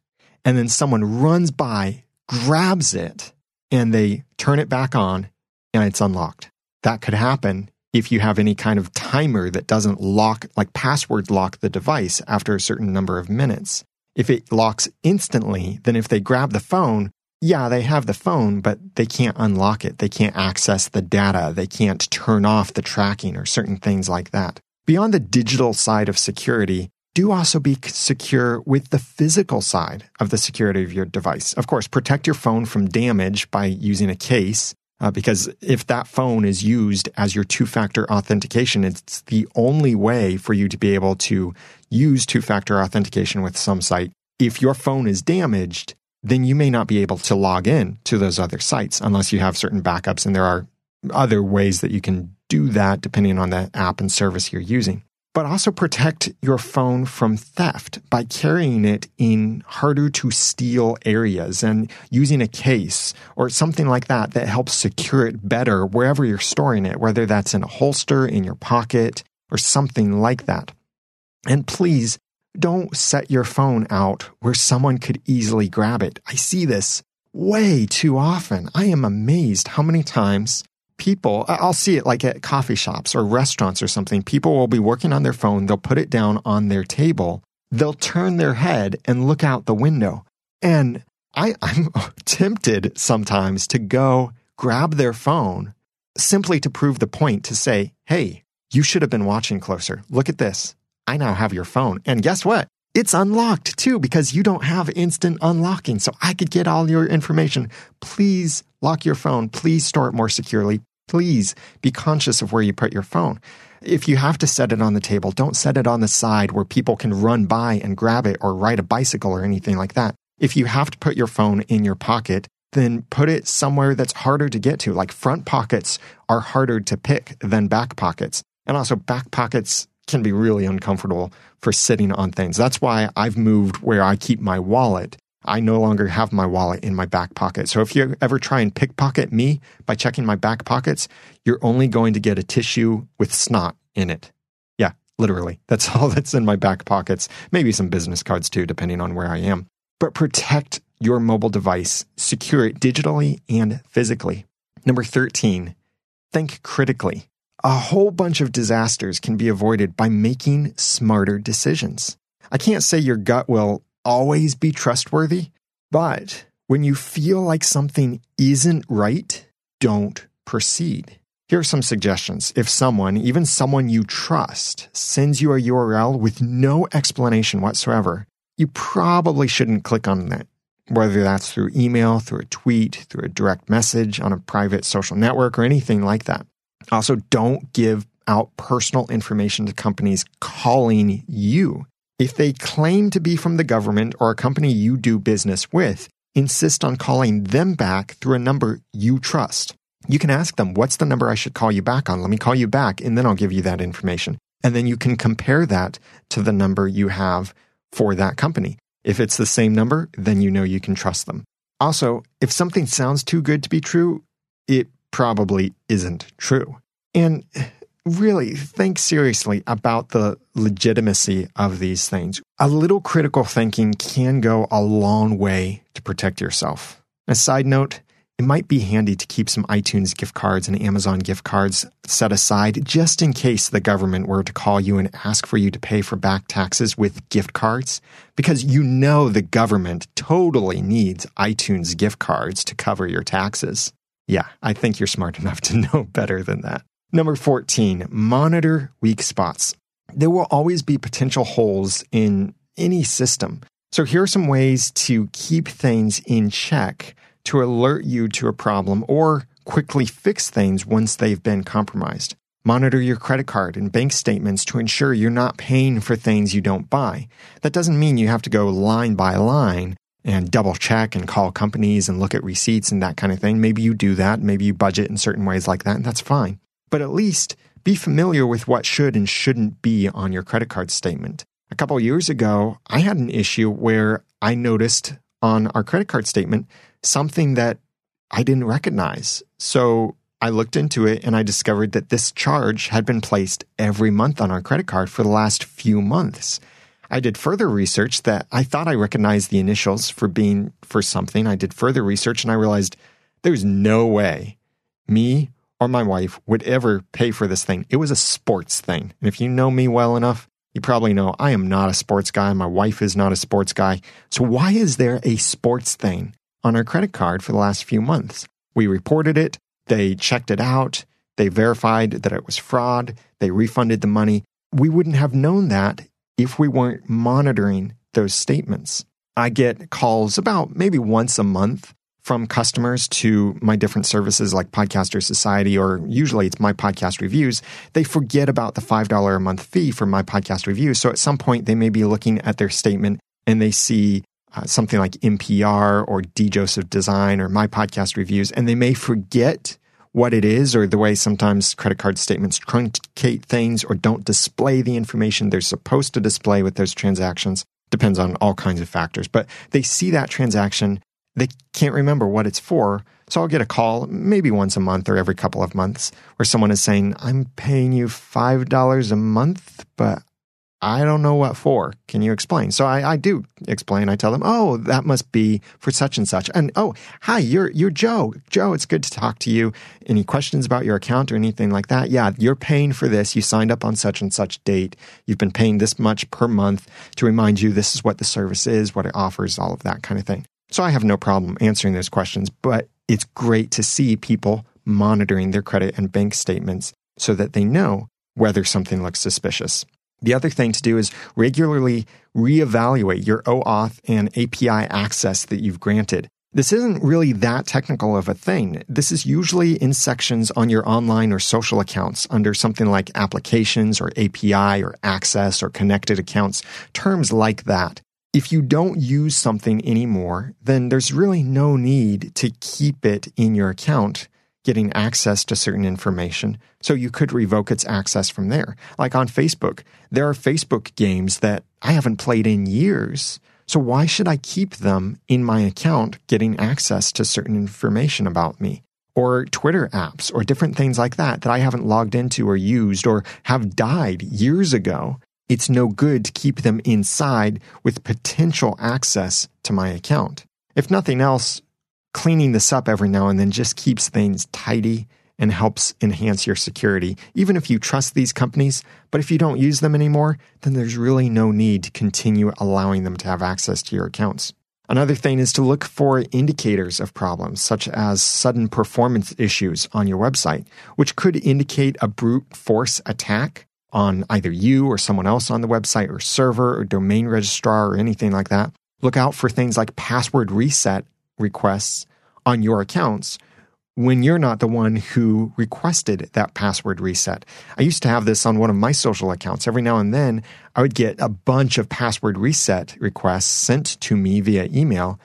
[SPEAKER 1] and then someone runs by, grabs it, and they turn it back on, and it's unlocked? That could happen if you have any kind of timer that doesn't lock, like password lock the device after a certain number of minutes. If it locks instantly, then if they grab the phone, yeah, they have the phone, but they can't unlock it. They can't access the data. They can't turn off the tracking or certain things like that. Beyond the digital side of security, do also be secure with the physical side of the security of your device. Of course, protect your phone from damage by using a case. Uh, because if that phone is used as your two factor authentication, it's the only way for you to be able to use two factor authentication with some site. If your phone is damaged, then you may not be able to log in to those other sites unless you have certain backups. And there are other ways that you can do that depending on the app and service you're using but also protect your phone from theft by carrying it in harder to steal areas and using a case or something like that that helps secure it better wherever you're storing it, whether that's in a holster, in your pocket, or something like that. And please don't set your phone out where someone could easily grab it. I see this way too often. I am amazed how many times people, I'll see it like at coffee shops or restaurants or something. People will be working on their phone. They'll put it down on their table. They'll turn their head and look out the window. And I, I'm tempted sometimes to go grab their phone simply to prove the point to say, Hey, you should have been watching closer. Look at this. I now have your phone. And guess what? It's unlocked too because you don't have instant unlocking. So I could get all your information. Please lock your phone. Please store it more securely please be conscious of where you put your phone. If you have to set it on the table, don't set it on the side where people can run by and grab it or ride a bicycle or anything like that. If you have to put your phone in your pocket, then put it somewhere that's harder to get to. Like front pockets are harder to pick than back pockets. And also, back pockets can be really uncomfortable for sitting on things. That's why I've moved where I keep my wallet I no longer have my wallet in my back pocket. So if you ever try and pickpocket me by checking my back pockets, you're only going to get a tissue with snot in it. Yeah, literally. That's all that's in my back pockets. Maybe some business cards too, depending on where I am. But protect your mobile device, secure it digitally and physically. Number 13, think critically. A whole bunch of disasters can be avoided by making smarter decisions. I can't say your gut will always be trustworthy. But when you feel like something isn't right, don't proceed. Here are some suggestions. If someone, even someone you trust, sends you a URL with no explanation whatsoever, you probably shouldn't click on that, whether that's through email, through a tweet, through a direct message on a private social network, or anything like that. Also, don't give out personal information to companies calling you. If they claim to be from the government or a company you do business with, insist on calling them back through a number you trust. You can ask them, What's the number I should call you back on? Let me call you back, and then I'll give you that information. And then you can compare that to the number you have for that company. If it's the same number, then you know you can trust them. Also, if something sounds too good to be true, it probably isn't true. And really think seriously about the legitimacy of these things. A little critical thinking can go a long way to protect yourself. A side note, it might be handy to keep some iTunes gift cards and Amazon gift cards set aside just in case the government were to call you and ask for you to pay for back taxes with gift cards, because you know the government totally needs iTunes gift cards to cover your taxes. Yeah, I think you're smart enough to know better than that. Number 14, monitor weak spots. There will always be potential holes in any system. So here are some ways to keep things in check to alert you to a problem or quickly fix things once they've been compromised. Monitor your credit card and bank statements to ensure you're not paying for things you don't buy. That doesn't mean you have to go line by line and double check and call companies and look at receipts and that kind of thing. Maybe you do that. Maybe you budget in certain ways like that, and that's fine but at least be familiar with what should and shouldn't be on your credit card statement. A couple years ago, I had an issue where I noticed on our credit card statement something that I didn't recognize. So I looked into it and I discovered that this charge had been placed every month on our credit card for the last few months. I did further research that I thought I recognized the initials for being for something. I did further research and I realized there's no way me or my wife would ever pay for this thing. It was a sports thing. And if you know me well enough, you probably know I am not a sports guy. My wife is not a sports guy. So why is there a sports thing on our credit card for the last few months? We reported it. They checked it out. They verified that it was fraud. They refunded the money. we wouldn't have known that if we weren't monitoring those statements. I get calls about maybe once a month from customers to my different services like Podcaster Society, or usually it's my podcast reviews, they forget about the $5 a month fee for my podcast reviews. So at some point, they may be looking at their statement and they see uh, something like MPR or D. Joseph Design or my podcast reviews, and they may forget what it is or the way sometimes credit card statements truncate things or don't display the information they're supposed to display with those transactions. Depends on all kinds of factors. But they see that transaction they can't remember what it's for. So I'll get a call maybe once a month or every couple of months where someone is saying, I'm paying you $5 a month, but I don't know what for. Can you explain? So I, I do explain. I tell them, oh, that must be for such and such. And oh, hi, you're you're Joe. Joe, it's good to talk to you. Any questions about your account or anything like that? Yeah, you're paying for this. You signed up on such and such date. You've been paying this much per month to remind you this is what the service is, what it offers, all of that kind of thing. So I have no problem answering those questions, but it's great to see people monitoring their credit and bank statements so that they know whether something looks suspicious. The other thing to do is regularly reevaluate your OAuth and API access that you've granted. This isn't really that technical of a thing. This is usually in sections on your online or social accounts under something like applications or API or access or connected accounts, terms like that if you don't use something anymore, then there's really no need to keep it in your account getting access to certain information. So you could revoke its access from there. Like on Facebook, there are Facebook games that I haven't played in years. So why should I keep them in my account getting access to certain information about me? Or Twitter apps or different things like that that I haven't logged into or used or have died years ago it's no good to keep them inside with potential access to my account. If nothing else, cleaning this up every now and then just keeps things tidy and helps enhance your security. Even if you trust these companies, but if you don't use them anymore, then there's really no need to continue allowing them to have access to your accounts. Another thing is to look for indicators of problems, such as sudden performance issues on your website, which could indicate a brute force attack on either you or someone else on the website or server or domain registrar or anything like that. Look out for things like password reset requests on your accounts when you're not the one who requested that password reset. I used to have this on one of my social accounts. Every now and then, I would get a bunch of password reset requests sent to me via email.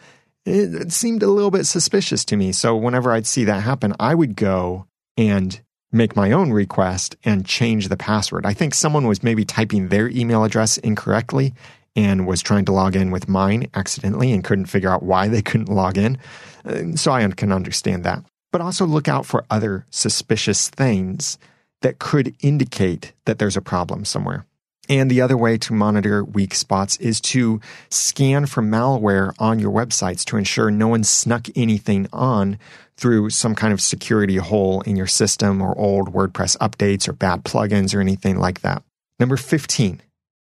[SPEAKER 1] It seemed a little bit suspicious to me. So, whenever I'd see that happen, I would go and make my own request and change the password. I think someone was maybe typing their email address incorrectly and was trying to log in with mine accidentally and couldn't figure out why they couldn't log in. Uh, so I can understand that. But also look out for other suspicious things that could indicate that there's a problem somewhere. And the other way to monitor weak spots is to scan for malware on your websites to ensure no one snuck anything on through some kind of security hole in your system or old WordPress updates or bad plugins or anything like that. Number 15,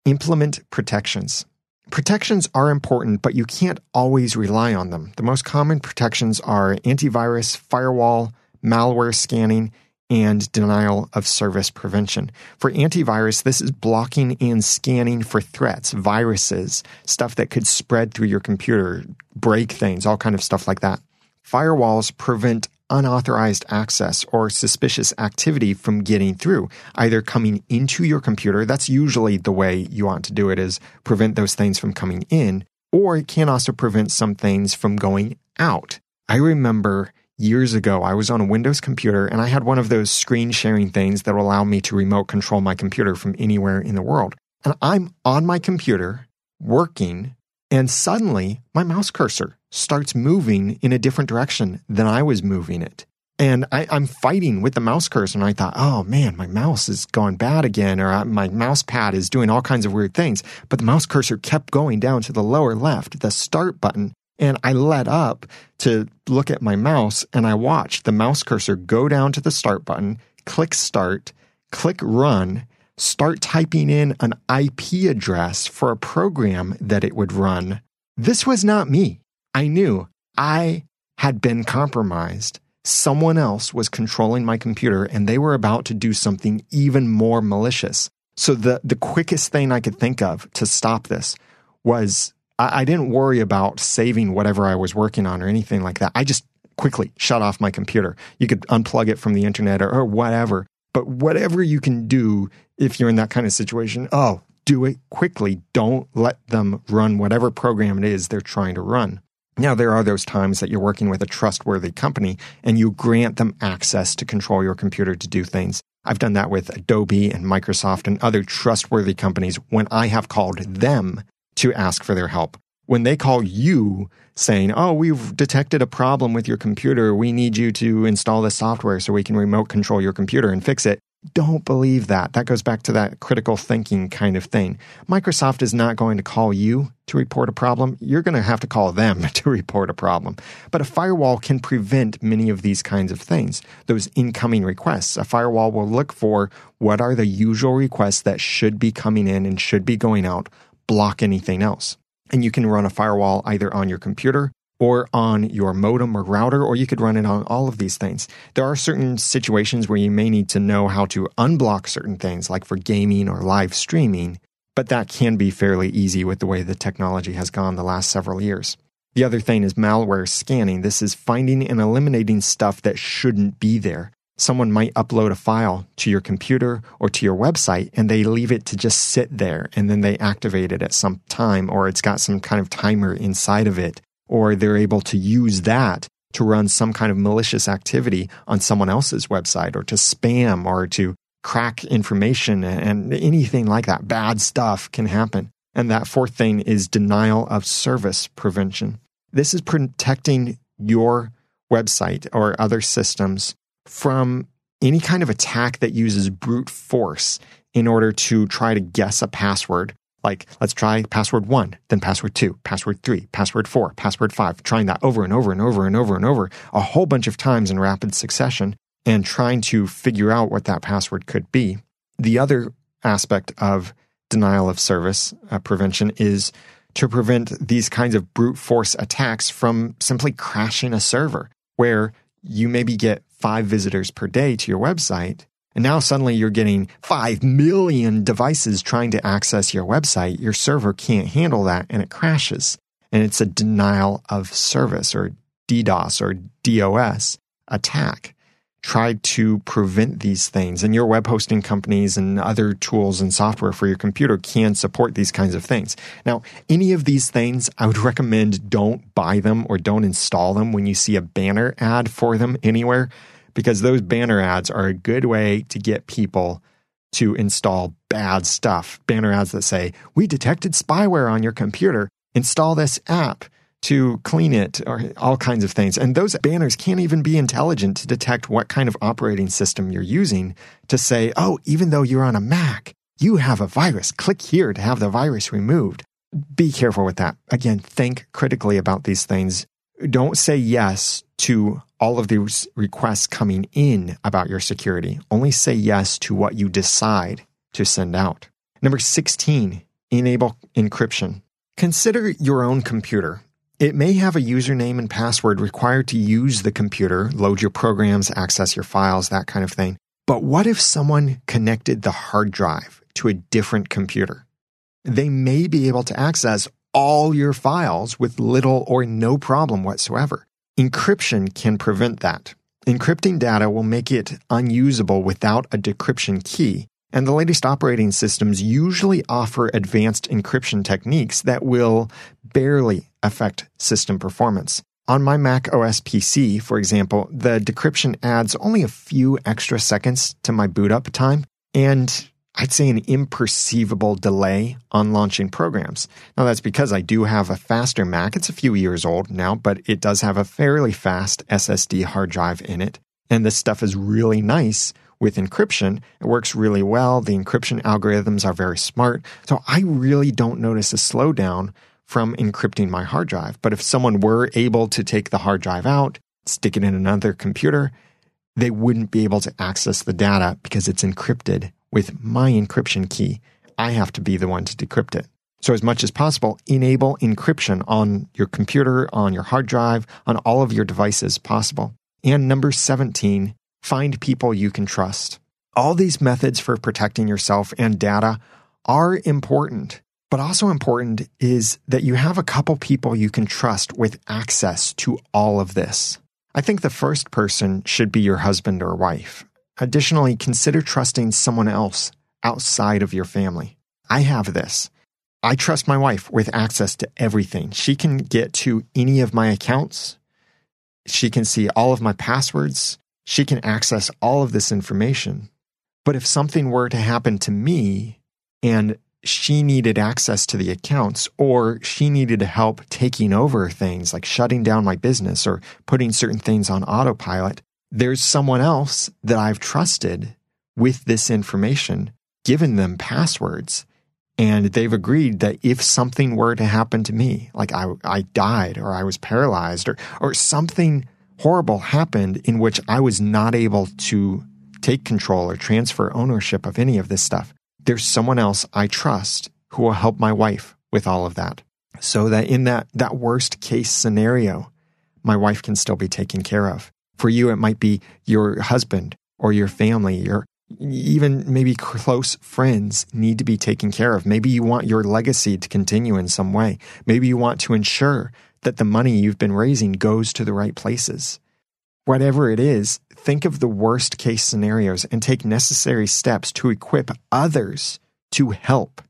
[SPEAKER 1] implement protections. Protections are important, but you can't always rely on them. The most common protections are antivirus, firewall, malware scanning, and denial of service prevention. For antivirus, this is blocking and scanning for threats, viruses, stuff that could spread through your computer, break things, all kind of stuff like that. Firewalls prevent unauthorized access or suspicious activity from getting through, either coming into your computer. That's usually the way you want to do it is prevent those things from coming in, or it can also prevent some things from going out. I remember years ago, I was on a Windows computer and I had one of those screen sharing things that allow me to remote control my computer from anywhere in the world. And I'm on my computer working, and suddenly my mouse cursor starts moving in a different direction than I was moving it. And I, am fighting with the mouse cursor, and I thought, oh man, my mouse is going bad again, or my mouse pad is doing all kinds of weird things. But the mouse cursor kept going down to the lower left, the start button, and I let up to look at my mouse and I watched the mouse cursor go down to the start button, click start, click run, start typing in an IP address for a program that it would run. This was not me. I knew I had been compromised. Someone else was controlling my computer and they were about to do something even more malicious. So the, the quickest thing I could think of to stop this was I, I didn't worry about saving whatever I was working on or anything like that. I just quickly shut off my computer. You could unplug it from the internet or, or whatever. But whatever you can do if you're in that kind of situation, oh, do it quickly. Don't let them run whatever program it is they're trying to run. Now, there are those times that you're working with a trustworthy company and you grant them access to control your computer to do things. I've done that with Adobe and Microsoft and other trustworthy companies when I have called them to ask for their help. When they call you saying, Oh, we've detected a problem with your computer. We need you to install this software so we can remote control your computer and fix it. Don't believe that. That goes back to that critical thinking kind of thing. Microsoft is not going to call you to report a problem. You're going to have to call them to report a problem. But a firewall can prevent many of these kinds of things, those incoming requests. A firewall will look for what are the usual requests that should be coming in and should be going out, block anything else. And you can run a firewall either on your computer or on your modem or router, or you could run it on all of these things. There are certain situations where you may need to know how to unblock certain things, like for gaming or live streaming, but that can be fairly easy with the way the technology has gone the last several years. The other thing is malware scanning. This is finding and eliminating stuff that shouldn't be there. Someone might upload a file to your computer or to your website and they leave it to just sit there and then they activate it at some time or it's got some kind of timer inside of it or they're able to use that to run some kind of malicious activity on someone else's website or to spam or to crack information and anything like that. Bad stuff can happen. And that fourth thing is denial of service prevention. This is protecting your website or other systems from any kind of attack that uses brute force in order to try to guess a password like, let's try password one, then password two, password three, password four, password five, trying that over and over and over and over and over a whole bunch of times in rapid succession and trying to figure out what that password could be. The other aspect of denial of service uh, prevention is to prevent these kinds of brute force attacks from simply crashing a server where you maybe get five visitors per day to your website and now suddenly you're getting 5 million devices trying to access your website. Your server can't handle that and it crashes. And it's a denial of service or DDoS or DOS attack. Try to prevent these things. And your web hosting companies and other tools and software for your computer can support these kinds of things. Now, any of these things, I would recommend don't buy them or don't install them when you see a banner ad for them anywhere because those banner ads are a good way to get people to install bad stuff. Banner ads that say, We detected spyware on your computer. Install this app to clean it, or all kinds of things. And those banners can't even be intelligent to detect what kind of operating system you're using to say, Oh, even though you're on a Mac, you have a virus. Click here to have the virus removed. Be careful with that. Again, think critically about these things. Don't say yes to all of these requests coming in about your security. Only say yes to what you decide to send out. Number 16, enable encryption. Consider your own computer. It may have a username and password required to use the computer, load your programs, access your files, that kind of thing. But what if someone connected the hard drive to a different computer? They may be able to access all your files with little or no problem whatsoever. Encryption can prevent that. Encrypting data will make it unusable without a decryption key, and the latest operating systems usually offer advanced encryption techniques that will barely affect system performance. On my Mac OS PC, for example, the decryption adds only a few extra seconds to my boot up time, and I'd say an imperceivable delay on launching programs. Now that's because I do have a faster Mac. It's a few years old now, but it does have a fairly fast SSD hard drive in it. And this stuff is really nice with encryption. It works really well. The encryption algorithms are very smart. So I really don't notice a slowdown from encrypting my hard drive. But if someone were able to take the hard drive out, stick it in another computer, they wouldn't be able to access the data because it's encrypted with my encryption key. I have to be the one to decrypt it. So, as much as possible, enable encryption on your computer, on your hard drive, on all of your devices possible. And number 17, find people you can trust. All these methods for protecting yourself and data are important, but also important is that you have a couple people you can trust with access to all of this. I think the first person should be your husband or wife. Additionally, consider trusting someone else outside of your family. I have this. I trust my wife with access to everything. She can get to any of my accounts. She can see all of my passwords. She can access all of this information. But if something were to happen to me and she needed access to the accounts or she needed help taking over things like shutting down my business or putting certain things on autopilot, there's someone else that I've trusted with this information, given them passwords, and they've agreed that if something were to happen to me, like I, I died or I was paralyzed or, or something horrible happened in which I was not able to take control or transfer ownership of any of this stuff, there's someone else I trust who will help my wife with all of that. So that in that, that worst case scenario, my wife can still be taken care of. For you, it might be your husband or your family, your even maybe close friends need to be taken care of. Maybe you want your legacy to continue in some way. Maybe you want to ensure that the money you've been raising goes to the right places. Whatever it is, think of the worst case scenarios and take necessary steps to equip others to help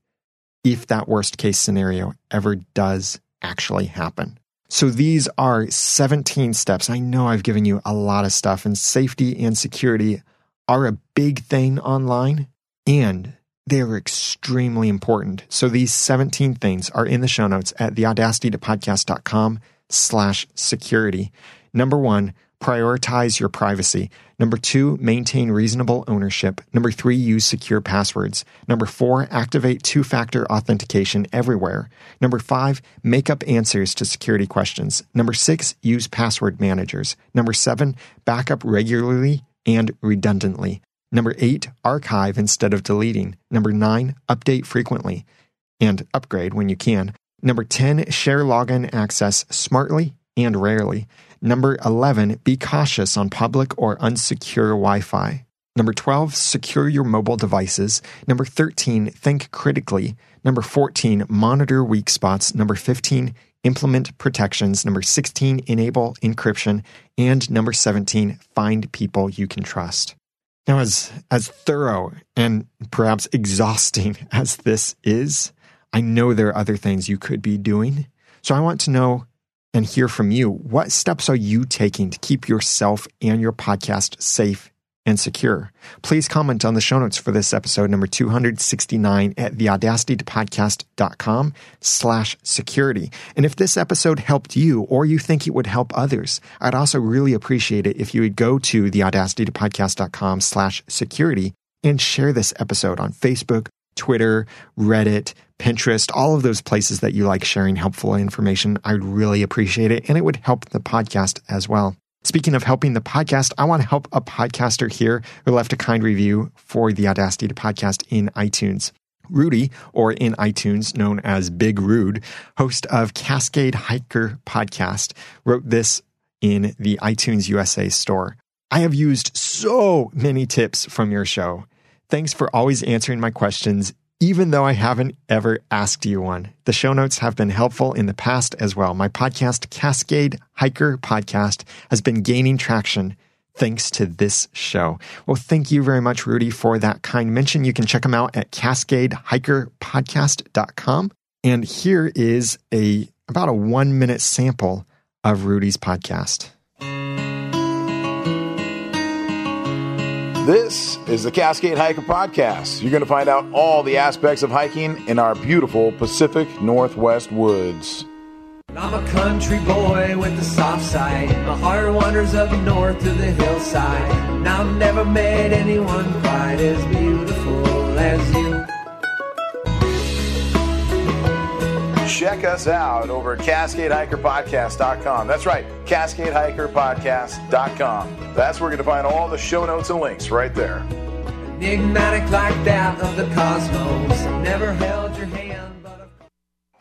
[SPEAKER 1] if that worst case scenario ever does actually happen. So these are 17 steps. I know I've given you a lot of stuff, and safety and security are a big thing online and they are extremely important. So these 17 things are in the show notes at theaudacitytopodcast.com slash security. Number one, prioritize your privacy. Number two, maintain reasonable ownership. Number three, use secure passwords. Number four, activate two factor authentication everywhere. Number five, make up answers to security questions. Number six, use password managers. Number seven, backup regularly and redundantly. Number eight, archive instead of deleting. Number nine, update frequently and upgrade when you can. Number 10, share login access smartly and rarely. Number 11, be cautious on public or unsecure Wi Fi. Number 12, secure your mobile devices. Number 13, think critically. Number 14, monitor weak spots. Number 15, implement protections. Number 16, enable encryption. And number 17, find people you can trust. Now, as, as thorough and perhaps exhausting as this is, I know there are other things you could be doing. So I want to know and hear from you. What steps are you taking to keep yourself and your podcast safe and secure. Please comment on the show notes for this episode number 269 at theaudacitytopodcast.com slash security. And if this episode helped you or you think it would help others, I'd also really appreciate it if you would go to theaudacitytopodcast.com slash security and share this episode on Facebook, Twitter, Reddit, Pinterest, all of those places that you like sharing helpful information. I'd really appreciate it and it would help the podcast as well. Speaking of helping the podcast, I want to help a podcaster here who left a kind review for the Audacity to Podcast in iTunes. Rudy, or in iTunes known as Big Rude, host of Cascade Hiker Podcast, wrote this in the iTunes USA store. I have used so many tips from your show. Thanks for always answering my questions even though I haven't ever asked you one. The show notes have been helpful in the past as well. My podcast, Cascade Hiker Podcast, has been gaining traction thanks to this show. Well, thank you very much, Rudy, for that kind mention. You can check them out at cascadehikerpodcast.com. And here is a about a one minute sample of Rudy's podcast.
[SPEAKER 2] This is the Cascade Hiker Podcast. You're going to find out all the aspects of hiking in our beautiful Pacific Northwest woods.
[SPEAKER 3] I'm a country boy with a soft side. My heart wanders up north to the hillside. And I've never met anyone quite as beautiful as you.
[SPEAKER 2] Check us out over at CascadeHikerPodcast.com. That's right, CascadeHikerPodcast.com. That's where you're going to find all the show notes and links right there.
[SPEAKER 3] Enigmatic like that of the cosmos. Never held your hand.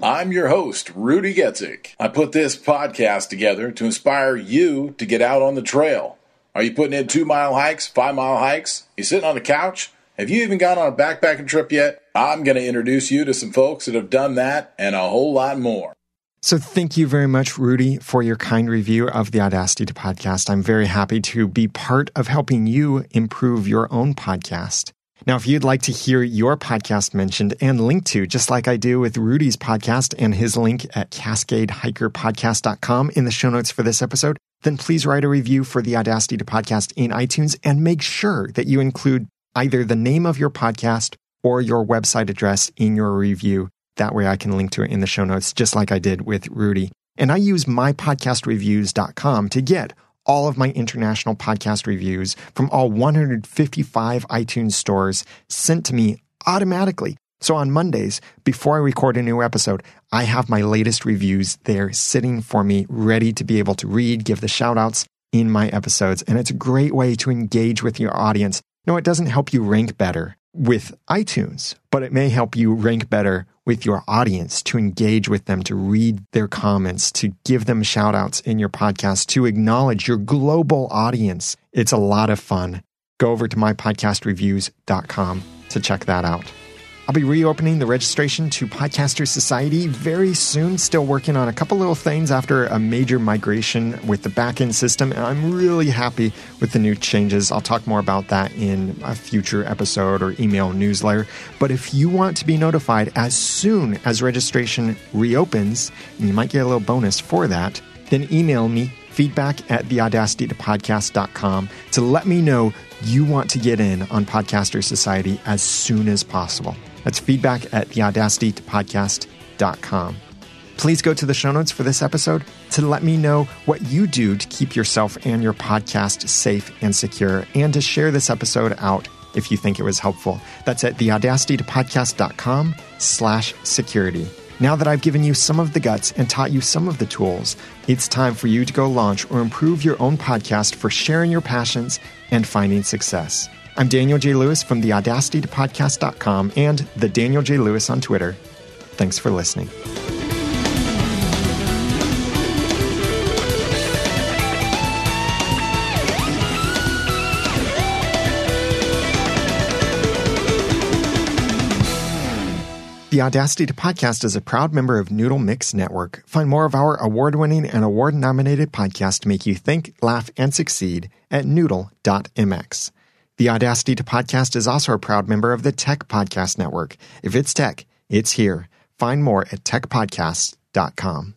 [SPEAKER 2] I'm your host, Rudy Getzik. I put this podcast together to inspire you to get out on the trail. Are you putting in two mile hikes, five mile hikes? You sitting on the couch? Have you even gone on a backpacking trip yet? I'm going to introduce you to some folks that have done that and a whole lot more.
[SPEAKER 1] So thank you very much, Rudy, for your kind review of the Audacity to podcast. I'm very happy to be part of helping you improve your own podcast. Now, if you'd like to hear your podcast mentioned and linked to, just like I do with Rudy's podcast and his link at cascadehikerpodcast.com in the show notes for this episode, then please write a review for the Audacity to podcast in iTunes and make sure that you include either the name of your podcast or your website address in your review. That way I can link to it in the show notes, just like I did with Rudy. And I use mypodcastreviews.com to get all of my international podcast reviews from all 155 iTunes stores sent to me automatically. So on Mondays, before I record a new episode, I have my latest reviews there sitting for me, ready to be able to read, give the shout outs in my episodes. And it's a great way to engage with your audience. No, it doesn't help you rank better with iTunes, but it may help you rank better with your audience, to engage with them, to read their comments, to give them shout outs in your podcast, to acknowledge your global audience. It's a lot of fun. Go over to mypodcastreviews.com to check that out. I'll be reopening the registration to Podcaster Society very soon. Still working on a couple little things after a major migration with the backend system. And I'm really happy with the new changes. I'll talk more about that in a future episode or email newsletter. But if you want to be notified as soon as registration reopens, and you might get a little bonus for that, then email me feedback at theaudacitytopodcast.com to let me know you want to get in on Podcaster Society as soon as possible. That's feedback at theaudacitytopodcast.com. Please go to the show notes for this episode to let me know what you do to keep yourself and your podcast safe and secure, and to share this episode out if you think it was helpful. That's at theaudacitytopodcast.com slash security. Now that I've given you some of the guts and taught you some of the tools, it's time for you to go launch or improve your own podcast for sharing your passions and finding success. I'm Daniel J. Lewis from the Audacity to Podcast.com and the Daniel J. Lewis on Twitter. Thanks for listening. The Audacity to Podcast is a proud member of Noodle Mix Network. Find more of our award winning and award nominated podcasts to make you think, laugh, and succeed at noodle.mx. The Audacity to Podcast is also a proud member of the Tech Podcast Network. If it's tech, it's here. Find more at techpodcast.com.